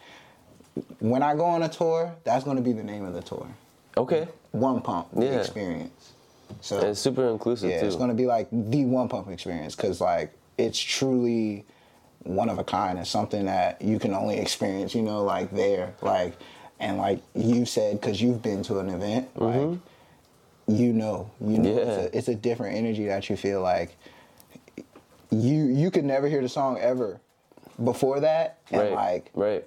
when I go on a tour, that's going to be the name of the tour. Okay. One Pump, the Yeah. experience. So And it's super inclusive yeah, too. it's going to be like the One Pump experience because like it's truly one of a kind. It's something that you can only experience, you know, like there, like, and like you said, because you've been to an event, like, you know, you know, it's, Mm-hmm. A, it's a different energy that you feel like you you could never hear the song ever before that, and right. like right.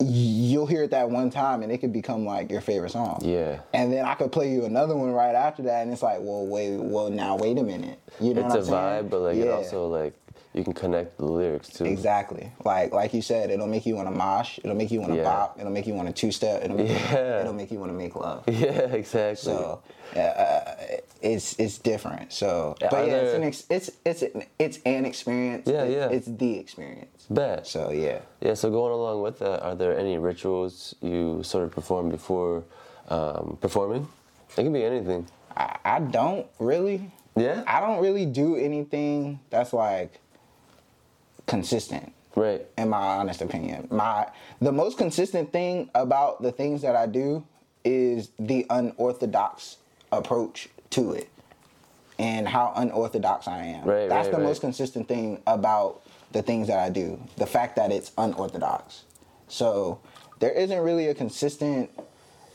you'll hear it that one time and it could become like your favorite song. Yeah. And then I could play you another one right after that and it's like, well wait well now wait a minute. You know It's what a vibe, but like it also like you can connect the lyrics too. Exactly. Like like you said, it'll make you want to mosh, it'll make you want to Yeah. bop, it'll make you want to two step, it'll make Yeah. you, it'll make you want to make love. Yeah, exactly. So uh, it's it's different. So, but Are yeah, it's an ex- it's it's an, it's an experience. Yeah, It- yeah. It's the experience. Bet. So yeah. Yeah, so going along with that, are there any rituals you sort of perform before um, performing? It can be anything. I, I don't really. Yeah? I don't really do anything that's like consistent. Right. in my honest opinion. My the most consistent thing about the things that I do is the unorthodox approach to it and how unorthodox I am. Right, That's right, the right. most consistent thing about the things that I do. The fact that it's unorthodox. So there isn't really a consistent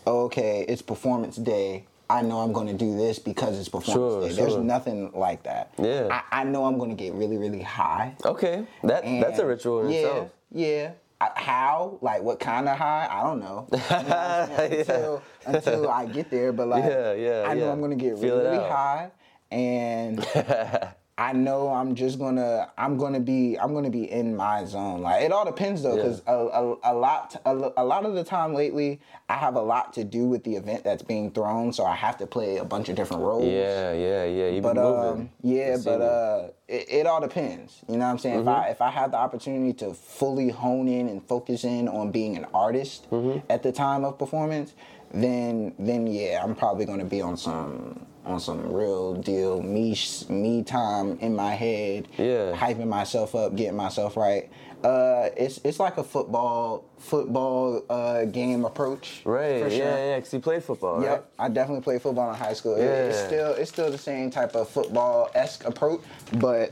okay, it's performance day. I know I'm going to do this because it's performance Sure, day. There's nothing like that. Yeah. I, I know I'm going to get really, really high. Okay. That that's a ritual in yeah, itself. Yeah. I- How? Like what kind of high? I don't know. What I'm until, until I get there, but like Yeah, yeah, I know yeah. I'm gonna get Feel really, really high, and I know I'm just gonna I'm gonna be I'm gonna be in my zone. Like it all depends though, Yeah. because a, a, a lot a, a lot of the time lately I have a lot to do with the event that's being thrown, so I have to play a bunch of different roles. Yeah, yeah, yeah. You've But um, yeah, but uh, it, it all depends. You know what I'm saying? If Mm-hmm. I if I have the opportunity to fully hone in and focus in on being an artist Mm-hmm. at the time of performance, then then yeah, I'm probably gonna be on some on some real deal me me time in my head. Yeah. hyping myself up, getting myself right. Uh, it's it's like a football football uh, game approach. right. for Yeah, sure. yeah. Because you played football, right? Yep, I definitely played football in high school. It- It's Yeah. still it's still the same type of football esque approach, but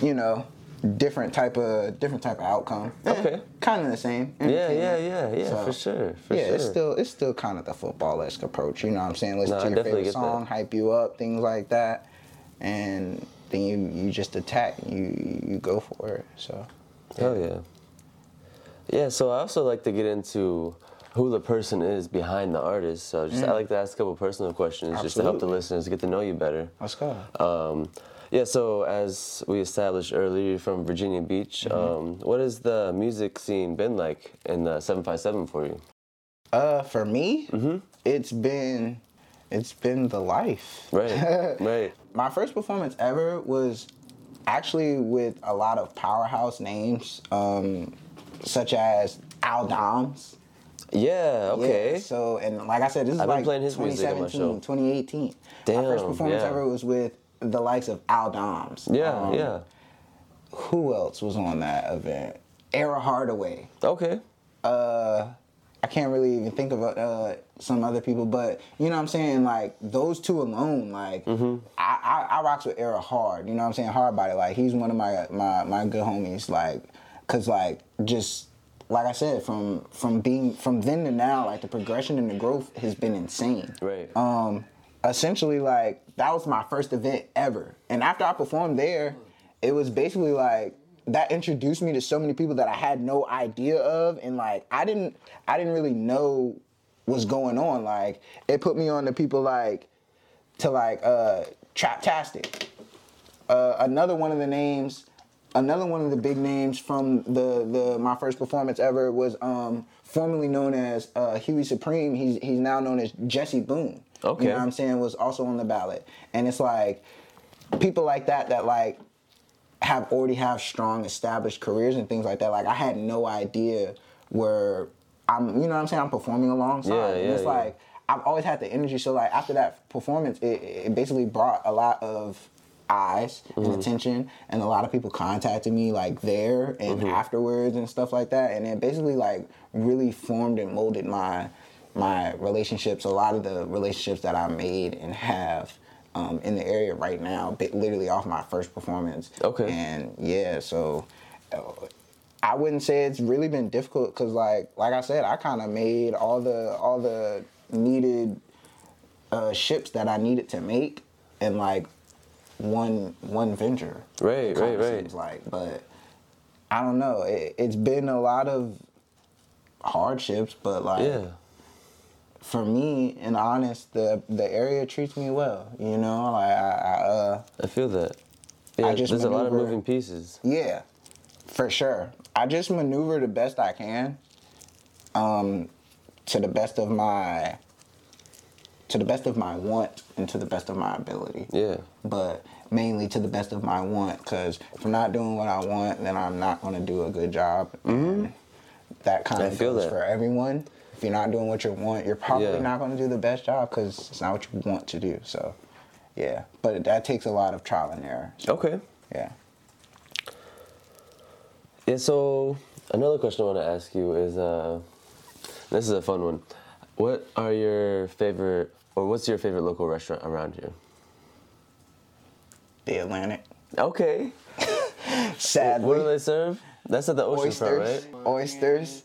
you know, different type of different type of outcome. Okay. kind of the same. Yeah, yeah, yeah, yeah. So, for sure. For yeah, sure. it's still it's still kind of the football esque approach. You know what I'm saying? Listen No, to your favorite get that. song, hype you up, things like that, and then you you just attack. You you go for it. So. Hell yeah. Yeah, so I also like to get into who the person is behind the artist. So just I like to ask a couple personal questions just to help the Mm. Listeners get to know you better. Let's go. Um, yeah, so as we established earlier, from Virginia Beach. Mm-hmm. Um, what has the music scene been like in the 757 for you? Uh, for me, it's been it's been the life. Right, right. My first performance ever was actually with a lot of powerhouse names, um, such as Al Doms. Yeah, okay. Yeah, so and like I said, this is I've been like playing his music on my 2017, show. 2018. my first performance yeah. ever was with the likes of Al Doms. yeah, Um, yeah. Who else was on that event? Era Hardaway. Okay. uh I can't really even think of uh, some other people, but you know what I'm saying? Like those two alone, like Mm-hmm. I, I I rocks with Era hard. You know what I'm saying? Hard body. Like he's one of my my my good homies. Like, cause like just like I said, from from being from then to now, like the progression and the growth has been insane. Right. Um, essentially like that was my first event ever, and after I performed there, it was basically like that introduced me to so many people that I had no idea of, and like I didn't I didn't really know what's going on. Like it put me on to people like to like uh Traptastic. Uh, another one of the names, another one of the big names from the the my first performance ever was um formerly known as uh, Huey Supreme. He's he's now known as Jesse Boone. Okay. You know what I'm saying? Was also on the ballot, and it's like people like that that like have already have strong established careers and things like that. Like I had no idea where I'm. You know what I'm saying? I'm performing alongside, Yeah, and it's yeah. like I've always had the energy. So like after that performance, it, it basically brought a lot of eyes Mm-hmm. and attention, and a lot of people contacted me like there and Mm-hmm. afterwards and stuff like that, and it basically like really formed and molded my my relationships. A lot of the relationships that I made and have um, in the area right now, literally off my first performance. Okay. And yeah, so uh, I wouldn't say it's really been difficult because, like, like I said, I kind of made all the all the needed uh, ships that I needed to make in like one one venture. Right, right, right. Seems like, but I don't know. It, it's been a lot of hardships, but like Yeah. For me, and honest, the the area treats me well. You know, like I, I uh, I feel that. Yeah, just there's a lot of moving pieces. yeah, for sure. I just maneuver the best I can, um, to the best of my, to the best of my want and to the best of my ability. Yeah. But mainly to the best of my want, because if I'm not doing what I want, then I'm not going to do a good job. And that kind Mm-hmm. I of goes that. for everyone. If you're not doing what you want, you're probably Yeah. not going to do the best job because it's not what you want to do. So, yeah. But that takes a lot of trial and error. So, Okay. yeah. Yeah, so another question I want to ask you is uh, this is a fun one. What are your favorite, or what's your favorite local restaurant around here? The Atlantic. Okay. Sadly. What do they serve? That's at the ocean front, right? Oysters.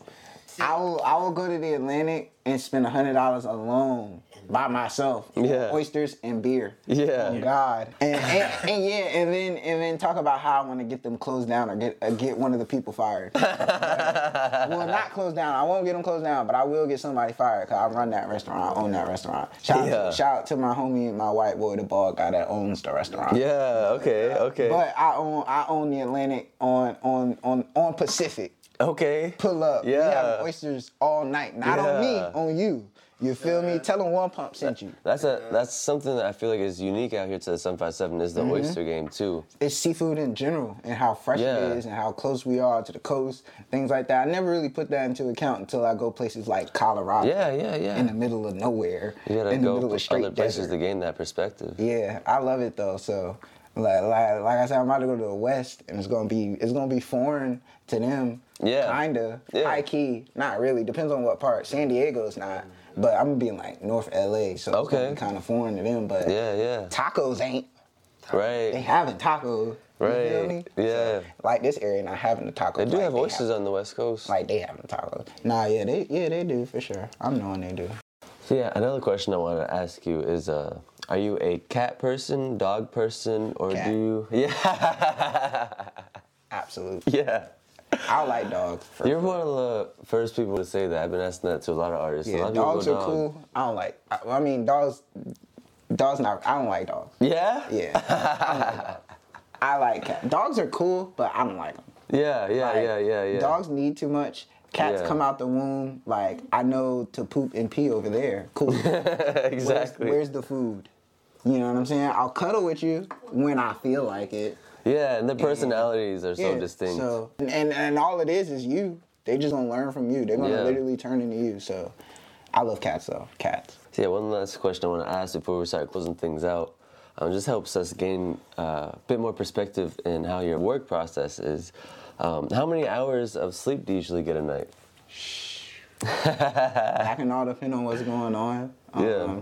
I will I will go to the Atlantic and spend hundred dollars alone by myself. Yeah. Oysters and beer. Yeah. Oh God. And, and, and yeah, and then and then talk about how I want to get them closed down or get uh, get one of the people fired. well, not closed down. I won't get them closed down, but I will get somebody fired because I run that restaurant. I own that restaurant. Shout out, Yeah. to, shout out to my homie, my white boy, the bald guy that owns the restaurant. Yeah. Okay. Okay. But I own I own the Atlantic on on on on Pacific. Okay. Pull up. Yeah. We have oysters all night. Not on me, on you. You feel me? Tell them one pump sent you. That's a that's something that I feel like is unique out here to the 757 is the Mm-hmm. oyster game too. It's seafood in general and how fresh Yeah. it is and how close we are to the coast, things like that. I never really put that into account until I go places like Colorado. Yeah, yeah, yeah. In the middle of nowhere. You gotta in the go middle of straight other places desert. to gain that perspective. Yeah, I love it though. So, like, like, like I said, I'm about to go to the West, and it's gonna be it's gonna be foreign to them. Yeah. Kinda. Yeah. High key. Not really. Depends on what part. San Diego's not. But I'm gonna be in like North LA, so Okay. kind of foreign to them. But Yeah, yeah. tacos ain't. Right. They having tacos. You feel Right. me? Yeah. Like this area not having the tacos. They do like have oysters on the West Coast. like they having the tacos. Nah, yeah, they yeah they do for sure. I'm knowing they do. So yeah, another question I want to ask you is, uh, are you a cat person, dog person, or Cat. do you? Yeah, Absolutely. yeah. I like dogs. You're one of the first people to say that. I've been asking that to a lot of artists. Yeah, dogs are dog. cool. I don't like. I, I mean, dogs. Dogs not. I don't like dogs. Yeah. Yeah. I, like dogs. I like cats. Dogs are cool, but I don't like them. Yeah, yeah, Like, yeah, yeah, yeah. Dogs need too much. Cats Yeah. come out the womb like I know to poop and pee over there. Cool. Where's, exactly. where's the food? You know what I'm saying? I'll cuddle with you when I feel like it. yeah, and their personalities are so Yeah, distinct. So and and all it is is you. They just gonna learn from you. They're gonna Yeah. literally turn into you. So I love cats though. Cats. So yeah, one last question I want to ask before we start closing things out. Um, just helps us gain uh, a bit more perspective in how your work process is. Um, how many hours of sleep do you usually get a night? Shh. that can all depend on what's going on. Um, Yeah.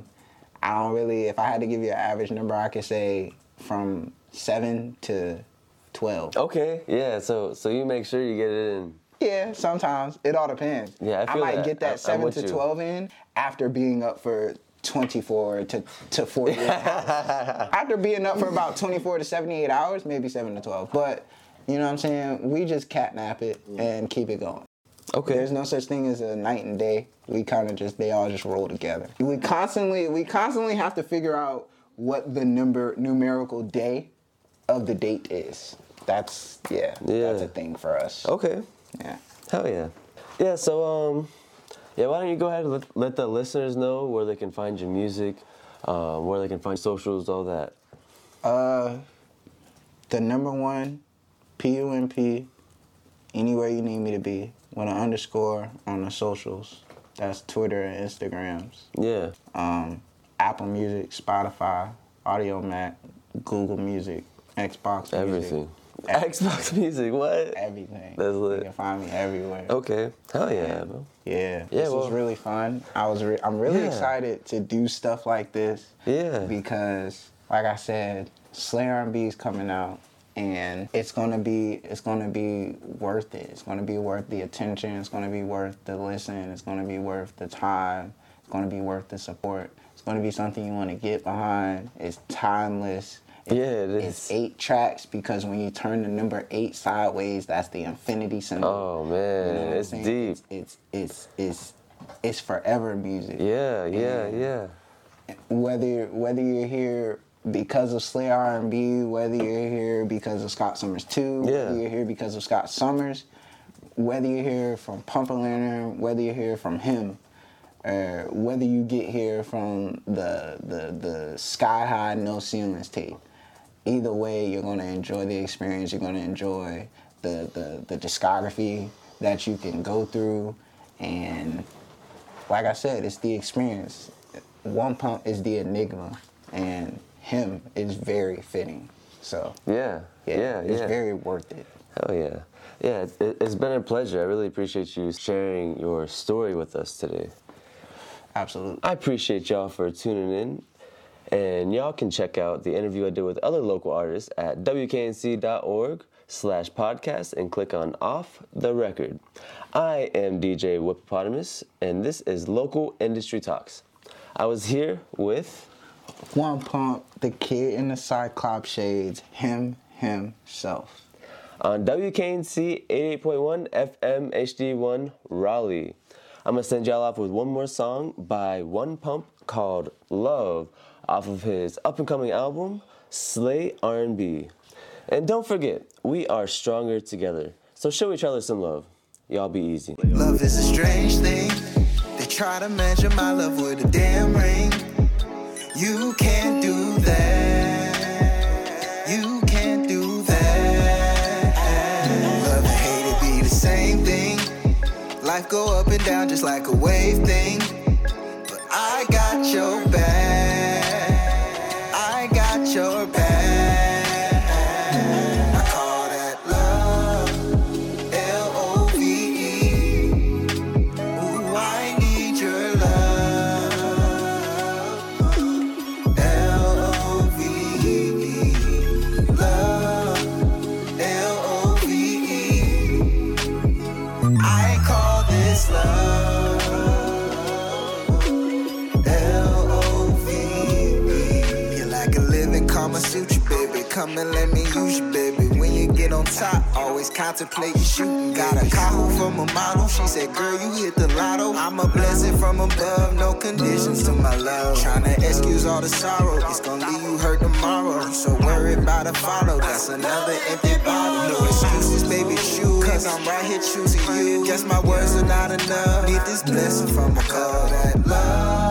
I don't really. If I had to give you an average number, I could say from seven to twelve. Okay, yeah. So so you make sure you get it in. Yeah, sometimes it all depends. Yeah, I feel might that. get I- that seven with to you. twelve in after being up for. 24 to, to 48 hours. After being up for about 24 to 78 hours, maybe 7 to 12. But, you know what I'm saying? We just catnap it mm. and keep it going. Okay. There's no such thing as a night and day. We kind of just they all just roll together. We constantly we constantly have to figure out what the number numerical day of the date is. That's yeah, Yeah. that's a thing for us. Okay. Yeah. Hell yeah. Yeah. So um, yeah. Why don't you go ahead and let, let the listeners know where they can find your music, um, where they can find socials, all that. Uh, the number one, P U M P, anywhere you need me to be, with an underscore on the socials. That's Twitter and Instagrams. Yeah. um, Apple Music, Spotify, Audiomack, Google Music, Xbox Music, Everything. Ev- Xbox Music. What? everything. That's lit. You can find me everywhere. Okay. Hell yeah, bro. Yeah, Yeah, this was really fun. I was re- I'm really Yeah. excited to do stuff like this Yeah. because like I said, Slay R&B is coming out, and it's gonna be it's gonna be worth it. It's gonna be worth the attention. It's gonna be worth the listen. It's gonna be worth the time. It's gonna be worth the support. It's gonna be something you want to get behind. It's timeless. It's, Yeah, it It's eight tracks because when you turn the number eight sideways, that's the infinity symbol. Oh man, You know it's deep. It's it's it's it's, it's forever music Yeah, yeah, yeah. whether whether you're here because of Slay R&B, whether you're here because of Scott Summers 2, Yeah. whether you're here because of Scott Summers, whether you're here from Pump a Lantern, whether you're here from him, uh, whether you get here from the the the Sky High No Ceilings tape. Either way, you're gonna enjoy the experience. You're gonna enjoy the the, the discography that you can go through, and like I said, it's the experience. One Pump is the enigma, and him is very fitting. So Yeah, yeah, yeah, it's yeah. very worth it. Hell yeah. Yeah, it, it- it's been a pleasure. I really appreciate you sharing your story with us today. Absolutely. I appreciate y'all for tuning in. And y'all can check out the interview I did with other local artists at wknc.org slash podcast and click on Off the Record. I am DJ Whippopotamus, and this is Local Industry Talks. I was here with One Pump, the kid in the Cyclops shades, him himself. Uh, on WKNC 88.1 FM HD1 Raleigh. I'm gonna send y'all off with one more song by One Pump called Love off of his up and coming album Slay R&B. And don't forget, we are stronger together. So show each other some love. Y'all be easy. Love is a strange thing. They try to measure my love with a damn ring. You can't do that. You can't do that. Love and hate it be the same thing. Life go up and down just like a wave thing. But I got your Come and let me use you, baby. When you get on top, always contemplate your shooting. Got a call from a model. She said, Girl, you hit the lotto. I'm a blessing from above, no conditions to my love. Tryna excuse all the sorrow. It's gonna leave you hurt tomorrow. You so worried about a follow. That's another empty bottle. No excuses, baby, shoot. Cause I'm right here choosing you. Guess my words are not enough. Need this blessing from above. That love.